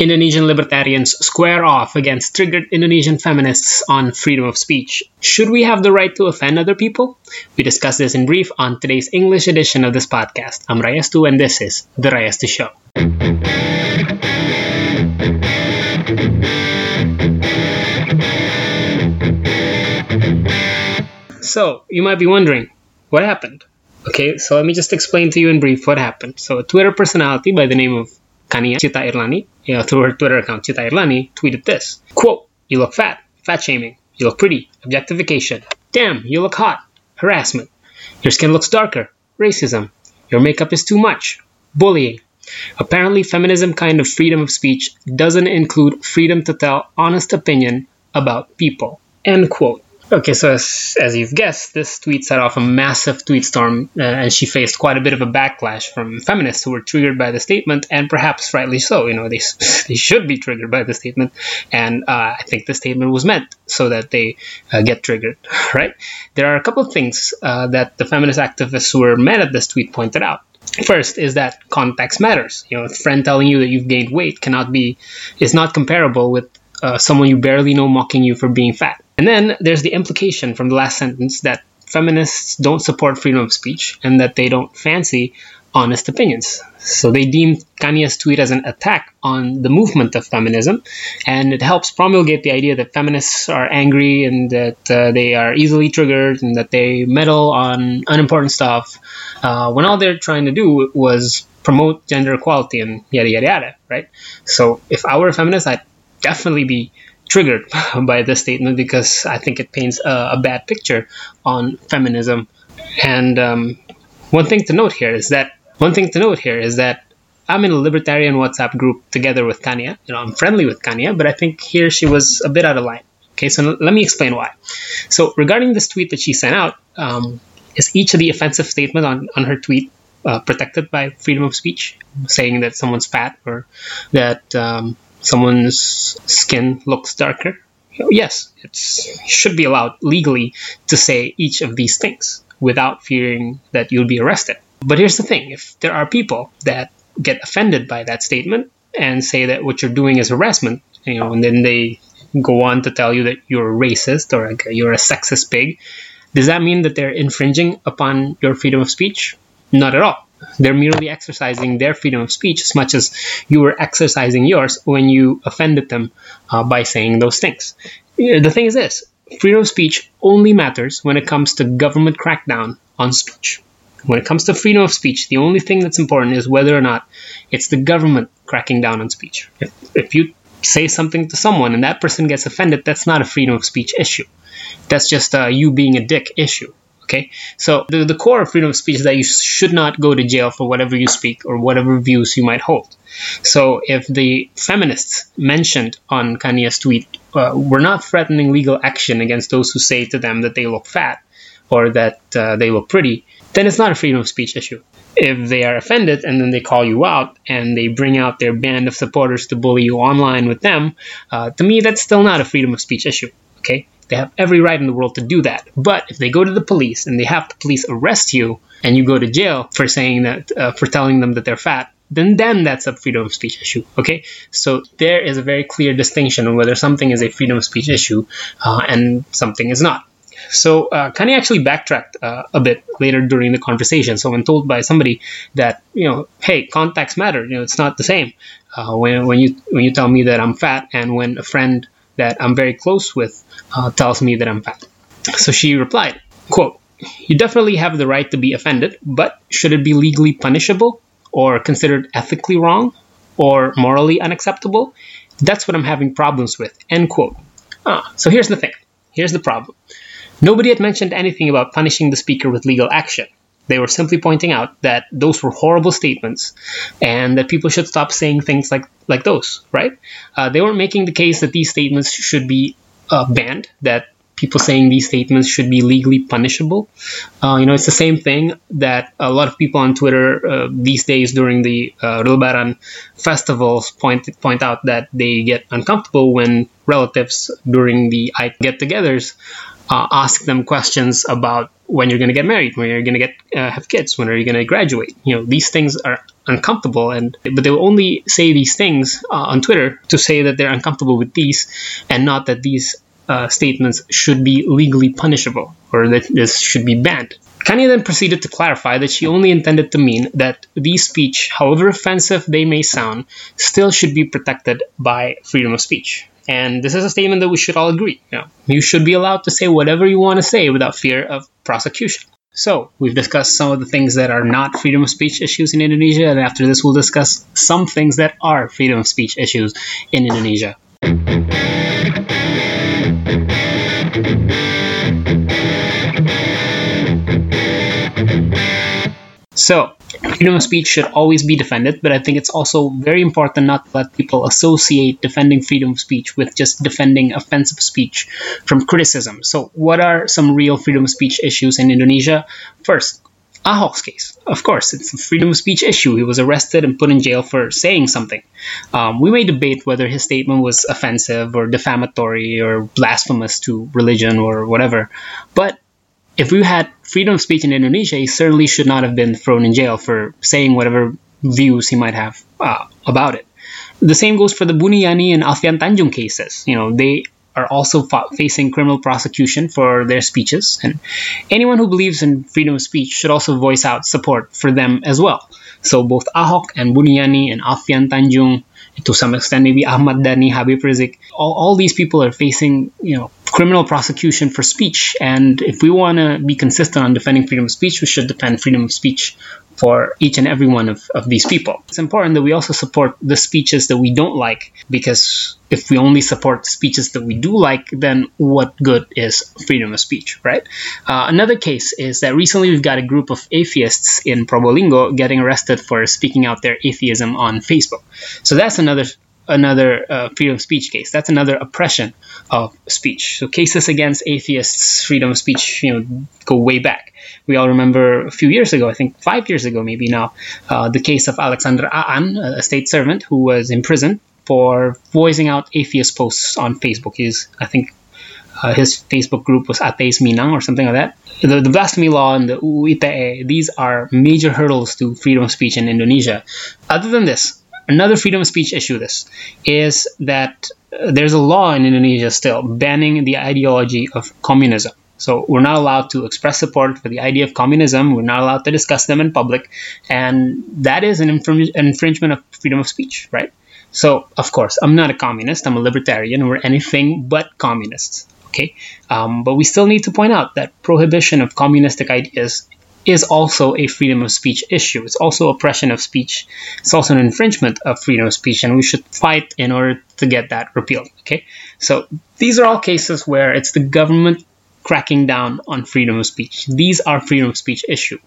Indonesian libertarians square off against triggered Indonesian feminists on freedom of speech. Should we have the right to offend other people? We discuss this in brief on today's English edition of this podcast. I'm Rayastu and this is The Rayastu Show. So, you might be wondering, what happened? Okay, so let me just explain to you in brief what happened. So, a Twitter personality by the name of Kania Cita Irlani, you know, through her Twitter account, Cita Irlani, tweeted this quote, You look fat, fat shaming. You look pretty, objectification. Damn, you look hot, harassment. Your skin looks darker, racism. Your makeup is too much, bullying. Apparently, feminism kind of freedom of speech doesn't include freedom to tell honest opinion about people. End quote. Okay, so as, as you've guessed, this tweet set off a massive tweet storm, uh, and she faced quite a bit of a backlash from feminists who were triggered by the statement, and perhaps rightly so. You know, they, they should be triggered by the statement, and uh, I think the statement was meant so that they uh, get triggered, right? There are a couple of things uh, that the feminist activists who were mad at this tweet pointed out. First is that context matters. You know, a friend telling you that you've gained weight cannot be is not comparable with uh, someone you barely know mocking you for being fat. And then there's the implication from the last sentence that feminists don't support freedom of speech and that they don't fancy honest opinions. So they deemed Kania's tweet as an attack on the movement of feminism, and it helps promulgate the idea that feminists are angry and that uh, they are easily triggered and that they meddle on unimportant stuff, uh, when all they're trying to do was promote gender equality and yada yada yada, right? So if I were a feminist, I'd definitely be triggered by this statement because I think it paints a, a bad picture on feminism. And um, one thing to note here is that one thing to note here is that I'm in a libertarian WhatsApp group together with Kanya. You know, I'm friendly with Kanya, but I think here she was a bit out of line. Okay, so let me explain why. So regarding this tweet that she sent out, um, is each of the offensive statements on, on her tweet uh, protected by freedom of speech, saying that someone's fat or that um, someone's skin looks darker, yes, it should be allowed legally to say each of these things without fearing that you'll be arrested. But here's the thing if there are people that get offended by that statement and say that what you're doing is harassment, you know, and then they go on to tell you that you're a racist or like you're a sexist pig, does that mean that they're infringing upon your freedom of speech? Not at all. They're merely exercising their freedom of speech as much as you were exercising yours when you offended them uh, by saying those things. The thing is this freedom of speech only matters when it comes to government crackdown on speech. When it comes to freedom of speech, the only thing that's important is whether or not it's the government cracking down on speech. If, you say something to someone and that person gets offended, that's not a freedom of speech issue. That's just uh, you being a dick issue. Okay, so the, the core of freedom of speech is that you should not go to jail for whatever you speak or whatever views you might hold. So if the feminists mentioned on Kania's tweet uh, were not threatening legal action against those who say to them that they look fat or that uh, they look pretty, then it's not a freedom of speech issue. If they are offended and then they call you out and they bring out their band of supporters to bully you online with them, uh, to me, that's still not a freedom of speech issue. Okay, they have every right in the world to do that. But if they go to the police and they have the police arrest you and you go to jail for saying that, uh, for telling them that they're fat, then then that's a freedom of speech issue. Okay, so there is a very clear distinction on whether something is a freedom of speech issue uh, and something is not. So uh, Kania actually backtracked uh, a bit later during the conversation. So when told by somebody that you know, hey, contacts matter. You know, it's not the same uh, when when you when you tell me that I'm fat and when a friend that I'm very close with uh, tells me that I'm fat. So she replied, quote, you definitely have the right to be offended, but should it be legally punishable or considered ethically wrong or morally unacceptable? That's what I'm having problems with. End quote. Ah, so here's the thing. Here's the problem. Nobody had mentioned anything about punishing the speaker with legal action. They were simply pointing out that those were horrible statements and that people should stop saying things like, like those, right? Uh, they weren't making the case that these statements should be uh, banned, that people saying these statements should be legally punishable. Uh, you know, it's the same thing that a lot of people on Twitter uh, these days during the uh, Lebaran festivals point point out that they get uncomfortable when relatives during the get-togethers uh, ask them questions about when you're going to get married, when you're going to get uh, have kids, when are you going to graduate. You know, these things are uncomfortable, and but they will only say these things uh, on Twitter to say that they're uncomfortable with these, and not that these uh, statements should be legally punishable or that this should be banned. Kania then proceeded to clarify that she only intended to mean that these speech, however offensive they may sound, still should be protected by freedom of speech. And this is a statement that we should all agree. You, know, you should be allowed to say whatever you want to say without fear of prosecution. So, we've discussed some of the things that are not freedom of speech issues in Indonesia, and after this, we'll discuss some things that are freedom of speech issues in Indonesia. So, freedom of speech should always be defended, but I think it's also very important not to let people associate defending freedom of speech with just defending offensive speech from criticism. So, what are some real freedom of speech issues in Indonesia? First, Ahok's case. Of course, it's a freedom of speech issue. He was arrested and put in jail for saying something. Um, we may debate whether his statement was offensive or defamatory or blasphemous to religion or whatever, but if we had freedom of speech in Indonesia, he certainly should not have been thrown in jail for saying whatever views he might have uh, about it. The same goes for the Buni Yani and Alfian Tanjung cases. You know, they are also facing criminal prosecution for their speeches, and anyone who believes in freedom of speech should also voice out support for them as well. So both Ahok and Buni Yani and Alfian Tanjung, to some extent maybe Ahmad Dhani, Habib Rizieq, all, all these people are facing you know criminal prosecution for speech. And if we want to be consistent on defending freedom of speech, we should defend freedom of speech for each and every one of, of these people. It's important that we also support the speeches that we don't like because if we only support speeches that we do like, then what good is freedom of speech, right? Uh, another case is that recently we've got a group of atheists in Probolinggo getting arrested for speaking out their atheism on Facebook. So that's another another uh, freedom of speech case. That's another oppression of speech. So cases against atheists, freedom of speech, you know, go way back. We all remember a few years ago, I think five years ago, maybe now, uh, the case of Alexander Aan, a state servant who was imprisoned for voicing out atheist posts on Facebook. He's, I think, uh, his Facebook group was Ateis Minang or something like that. The, the blasphemy law and the UU ITE, these are major hurdles to freedom of speech in Indonesia. Other than this, Another freedom of speech issue this is that uh, there's a law in Indonesia still banning the ideology of communism. So we're not allowed to express support for the idea of communism. We're not allowed to discuss them in public, and that is an, infring- an infringement of freedom of speech, right? So of course, I'm not a communist. I'm a libertarian. We're anything but communists. Okay, um, but we still need to point out that prohibition of communistic ideas is also a freedom of speech issue. It's also oppression of speech. It's also an infringement of freedom of speech, and we should fight in order to get that repealed. Okay, so these are all cases where it's the government cracking down on freedom of speech. These are freedom of speech issue.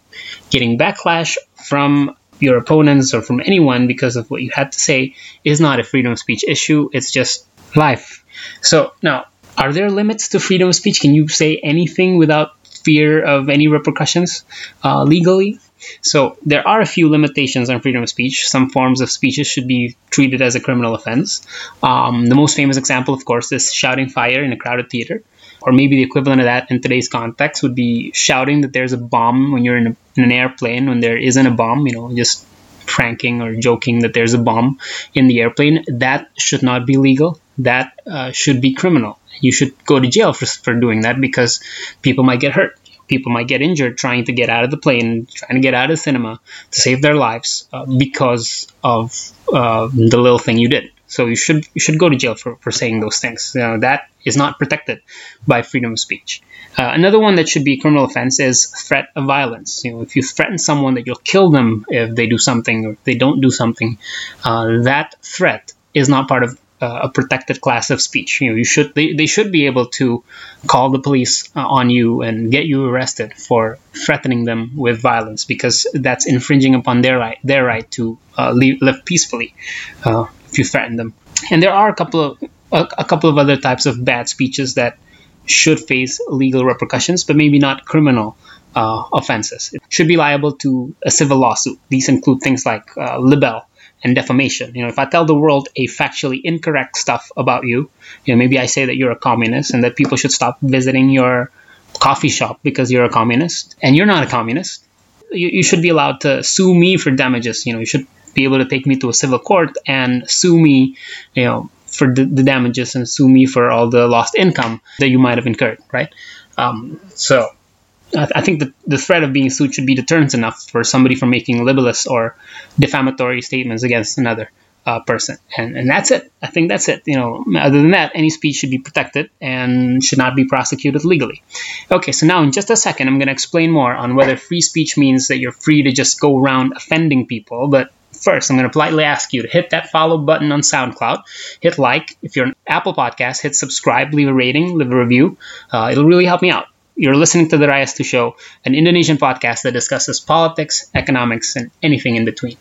Getting backlash from your opponents or from anyone because of what you had to say is not a freedom of speech issue. It's just life. So now, are there limits to freedom of speech? Can you say anything without fear of any repercussions uh, legally. So there are a few limitations on freedom of speech. Some forms of speeches should be treated as a criminal offense. Um, the most famous example, of course, is shouting fire in a crowded theater. Or maybe the equivalent of that in today's context would be shouting that there's a bomb when you're in, a, in an airplane when there isn't a bomb, you know, just pranking or joking that there's a bomb in the airplane. That should not be legal. That uh, should be criminal you should go to jail for, for doing that because people might get hurt. People might get injured trying to get out of the plane, trying to get out of the cinema to save their lives uh, because of uh, the little thing you did. So you should you should go to jail for, for saying those things. You know, that is not protected by freedom of speech. Uh, another one that should be a criminal offense is threat of violence. You know, if you threaten someone that you'll kill them if they do something or if they don't do something, uh, that threat is not part of uh, a protected class of speech. You know, you should they, they should be able to call the police uh, on you and get you arrested for threatening them with violence because that's infringing upon their right their right to uh, live, live peacefully uh, if you threaten them. And there are a couple of a, a couple of other types of bad speeches that should face legal repercussions, but maybe not criminal. Uh, offenses. It should be liable to a civil lawsuit. These include things like uh, libel, and defamation. You know, if I tell the world a factually incorrect stuff about you, you know, maybe I say that you're a communist and that people should stop visiting your coffee shop because you're a communist and you're not a communist. You, you should be allowed to sue me for damages. You know, you should be able to take me to a civil court and sue me, you know, for the, the damages and sue me for all the lost income that you might have incurred, right? Um, so I, think the, the threat of being sued should be deterrent enough for somebody from making libelous or defamatory statements against another uh, person. And, and that's it. I think that's it. You know, other than that, any speech should be protected and should not be prosecuted legally. Okay, so now in just a second, I'm going to explain more on whether free speech means that you're free to just go around offending people. But first, I'm going to politely ask you to hit that follow button on SoundCloud, hit like. If you're an Apple Podcast, hit subscribe, leave a rating, leave a review. Uh, it'll really help me out. You're listening to the Rias Rayastu Show, an Indonesian podcast that discusses politics, economics, and anything in between.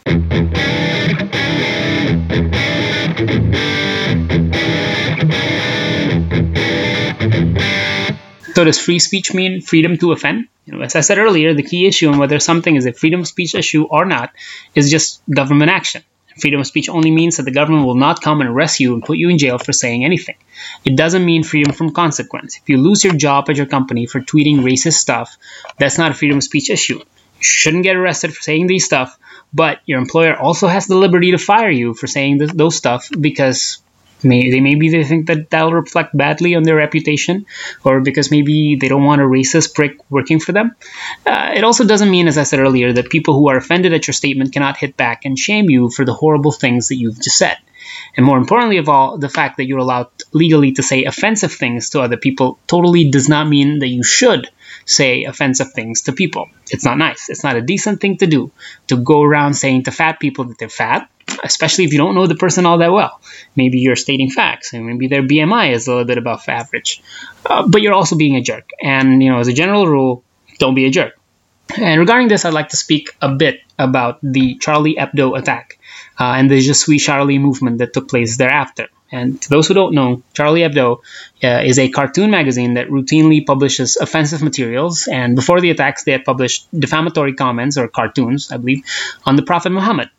So does free speech mean freedom to offend? You know, as I said earlier, the key issue on whether something is a freedom of speech issue or not is just government action. Freedom of speech only means that the government will not come and arrest you and put you in jail for saying anything. It doesn't mean freedom from consequence. If you lose your job at your company for tweeting racist stuff, that's not a freedom of speech issue. You shouldn't get arrested for saying these stuff, but your employer also has the liberty to fire you for saying th- those stuff because May, they maybe they think that that'll reflect badly on their reputation, or because maybe they don't want a racist prick working for them. Uh, it also doesn't mean, as I said earlier, that people who are offended at your statement cannot hit back and shame you for the horrible things that you've just said. And more importantly of all, the fact that you're allowed legally to say offensive things to other people totally does not mean that you should say offensive things to people. It's not nice. It's not a decent thing to do to go around saying to fat people that they're fat especially if you don't know the person all that well. Maybe you're stating facts, and maybe their BMI is a little bit above average, uh, but you're also being a jerk. And you know, as a general rule, don't be a jerk. And regarding this, I'd like to speak a bit about the Charlie Hebdo attack uh, and the Je suis Charlie movement that took place thereafter. And to those who don't know, Charlie Hebdo uh, is a cartoon magazine that routinely publishes offensive materials. And before the attacks, they had published defamatory comments or cartoons, I believe, on the Prophet Muhammad.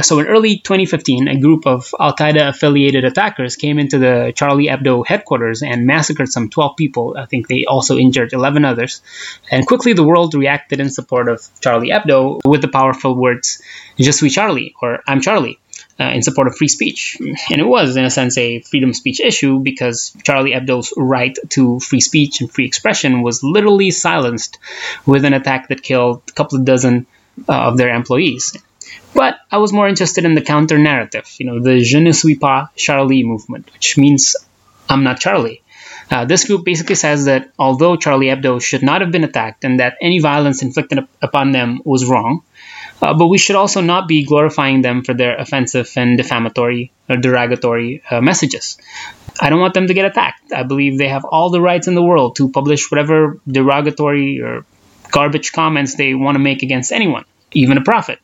So in early 2015, a group of Al Qaeda affiliated attackers came into the Charlie Hebdo headquarters and massacred some 12 people. I think they also injured 11 others. And quickly the world reacted in support of Charlie Hebdo with the powerful words, Je suis Charlie, or I'm Charlie. Uh, in support of free speech. And it was, in a sense, a freedom of speech issue because Charlie Hebdo's right to free speech and free expression was literally silenced with an attack that killed a couple of dozen uh, of their employees. But I was more interested in the counter narrative, you know, the Je ne suis pas Charlie movement, which means I'm not Charlie. Uh, this group basically says that although Charlie Hebdo should not have been attacked and that any violence inflicted upon them was wrong, uh, but we should also not be glorifying them for their offensive and defamatory or derogatory uh, messages. I don't want them to get attacked. I believe they have all the rights in the world to publish whatever derogatory or garbage comments they want to make against anyone, even a prophet.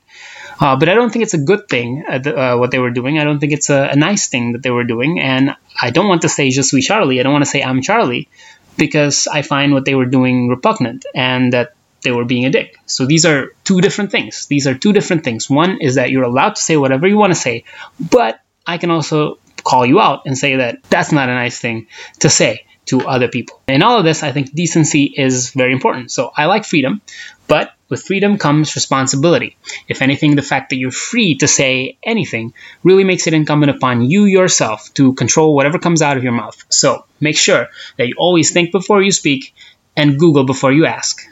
Uh, but I don't think it's a good thing uh, uh, what they were doing. I don't think it's a, a, nice thing that they were doing. And I don't want to say Je suis Charlie. I don't want to say I'm Charlie because I find what they were doing repugnant and that they were being a dick. So these are two different things. These are two different things. One is that you're allowed to say whatever you want to say, but I can also call you out and say that that's not a nice thing to say to other people. In all of this, I think decency is very important. So I like freedom, but with freedom comes responsibility. If anything, the fact that you're free to say anything really makes it incumbent upon you yourself to control whatever comes out of your mouth. So make sure that you always think before you speak and Google before you ask.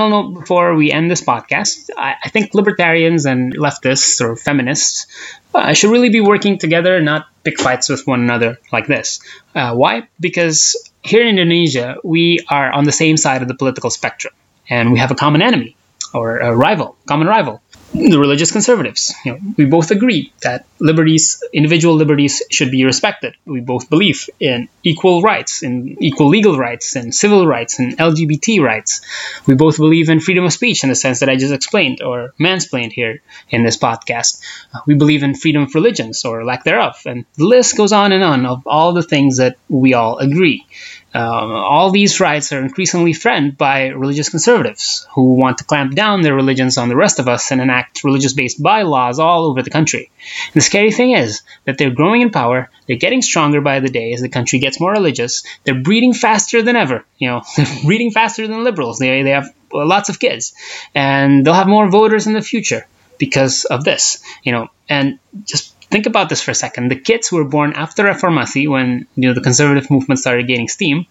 Final note before we end this podcast I, I think libertarians and leftists or feminists uh, should really be working together, not pick fights with one another like this. Uh, why? Because here in Indonesia, we are on the same side of the political spectrum and we have a common enemy or a rival, common rival the religious conservatives. You know, we both agree that liberties, individual liberties, should be respected. We both believe in equal rights, in equal legal rights, and civil rights, and LGBT rights. We both believe in freedom of speech in the sense that I just explained or mansplained here in this podcast. Uh, we believe in freedom of religions or lack thereof, and the list goes on and on of all the things that we all agree. Um, all these rights are increasingly threatened by religious conservatives who want to clamp down their religions on the rest of us and enact religious based bylaws all over the country. And the scary thing is that they're growing in power, they're getting stronger by the day as the country gets more religious, they're breeding faster than ever. You know, they're breeding faster than liberals. They, they have lots of kids, and they'll have more voters in the future because of this. You know, and just think about this for a second. The kids who were born after Reformasi, when you know the conservative movement started gaining steam,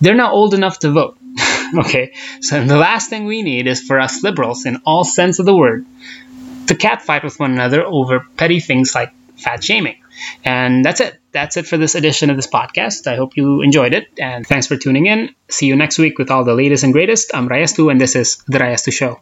they're now old enough to vote. okay, so the last thing we need is for us liberals, in all sense of the word, to catfight with one another over petty things like fat shaming. And that's it. That's it for this edition of this podcast. I hope you enjoyed it, and thanks for tuning in. See you next week with all the latest and greatest. I'm Rayastu, and this is The Rayastu Show.